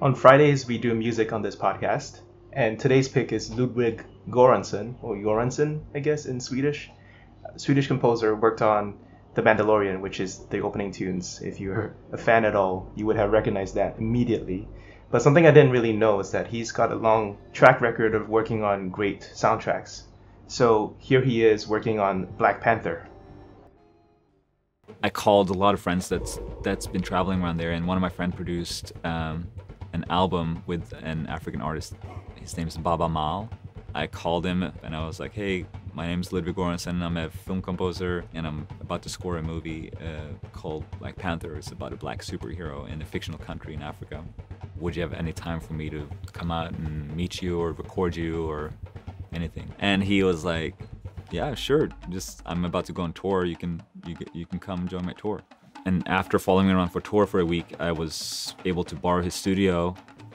On Fridays, we do music on this podcast, and today's pick is Ludwig Göransson, or Göransson, I guess, in Swedish. Uh, Swedish composer worked on The Mandalorian, which is the opening tunes. If you're a fan at all, you would have recognized that immediately. But something I didn't really know is that he's got a long track record of working on great soundtracks. So here he is working on Black Panther. I called a lot of friends that's that's been traveling around there, and one of my friends produced um, an album with an African artist. His name is Baaba Maal. I called him and I was like, hey, my name is Ludwig Göransson. I'm a film composer and I'm about to score a movie uh, called Black Panther. It's about a black superhero in a fictional country in Africa. Would you have any time for me to come out and meet you or record you or anything? And he was like, yeah, sure. Just I'm about to go on tour. You can you you can come join my tour. And after following me around for tour for a week, I was able to borrow his studio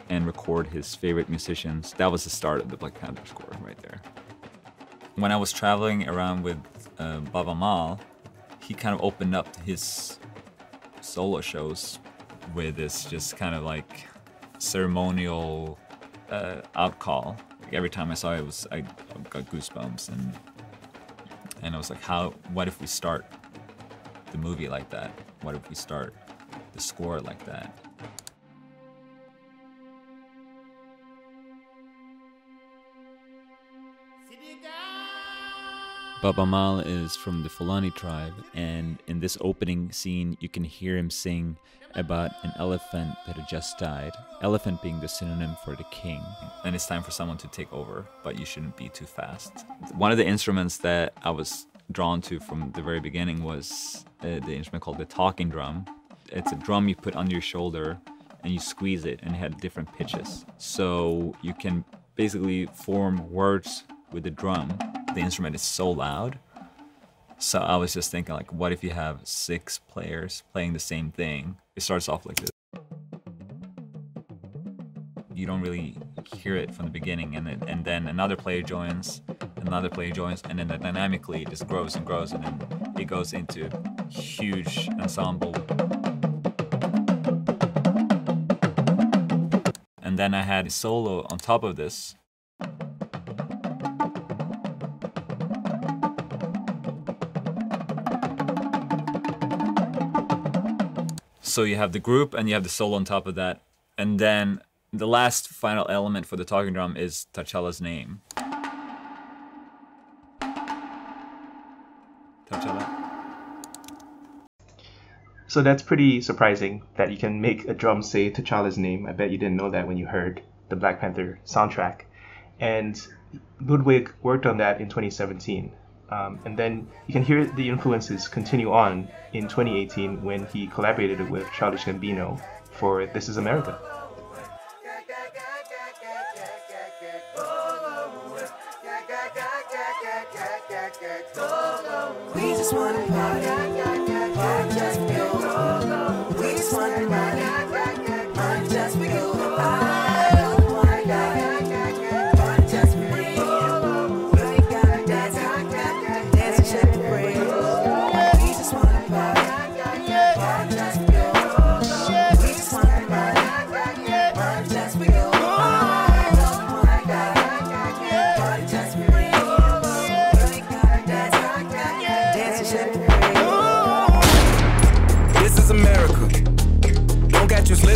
and record his favorite musicians. That was the start of the Black Panther score right there. When I was traveling around with uh, Baaba Maal, he kind of opened up his solo shows with this just kind of like ceremonial uh, outcall. Every time I saw it, it was I got goosebumps and and I was like, how? What if we start the movie like that? What if we start the score like that? Baaba Maal is from the Fulani tribe, and in this opening scene, you can hear him sing about an elephant that had just died. Elephant being the synonym for the king. And it's time for someone to take over, but you shouldn't be too fast. One of the instruments that I was drawn to from the very beginning was uh, the instrument called the talking drum. It's a drum you put under your shoulder and you squeeze it, and it had different pitches. So you can basically form words with the drum the instrument is so loud. So I was just thinking like, what if you have six players playing the same thing? It starts off like this. You don't really hear it from the beginning and, it, and then another player joins, another player joins, and then dynamically it just grows and grows and then it goes into huge ensemble. And then I had a solo on top of this so you have the group and you have the solo on top of that. And then the last final element for the talking drum is T'Challa's name. T'Challa. So that's pretty surprising that you can make a drum say T'Challa's name. I bet you didn't know that when you heard the Black Panther soundtrack. And Ludwig worked on that in 2017. Um, and then you can hear the influences continue on in 2018 when he collaborated with Childish Gambino for This Is America. We just want to party, party just. We just want to party,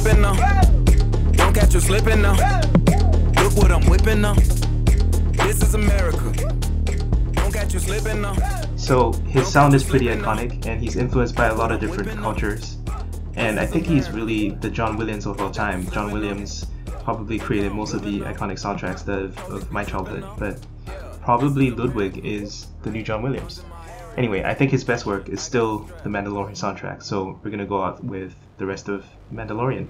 slipping now. Don't catch you slipping now. Look what I'm whipping now. This is America. Don't catch you slipping now. So his sound is pretty iconic, and he's influenced by a lot of different cultures. And I think he's really the John Williams of all time. John Williams probably created most of the iconic soundtracks of, of my childhood, but probably Ludwig is the new John Williams. Anyway, I think his best work is still the Mandalorian soundtrack, so we're gonna go out with the rest of Mandalorian.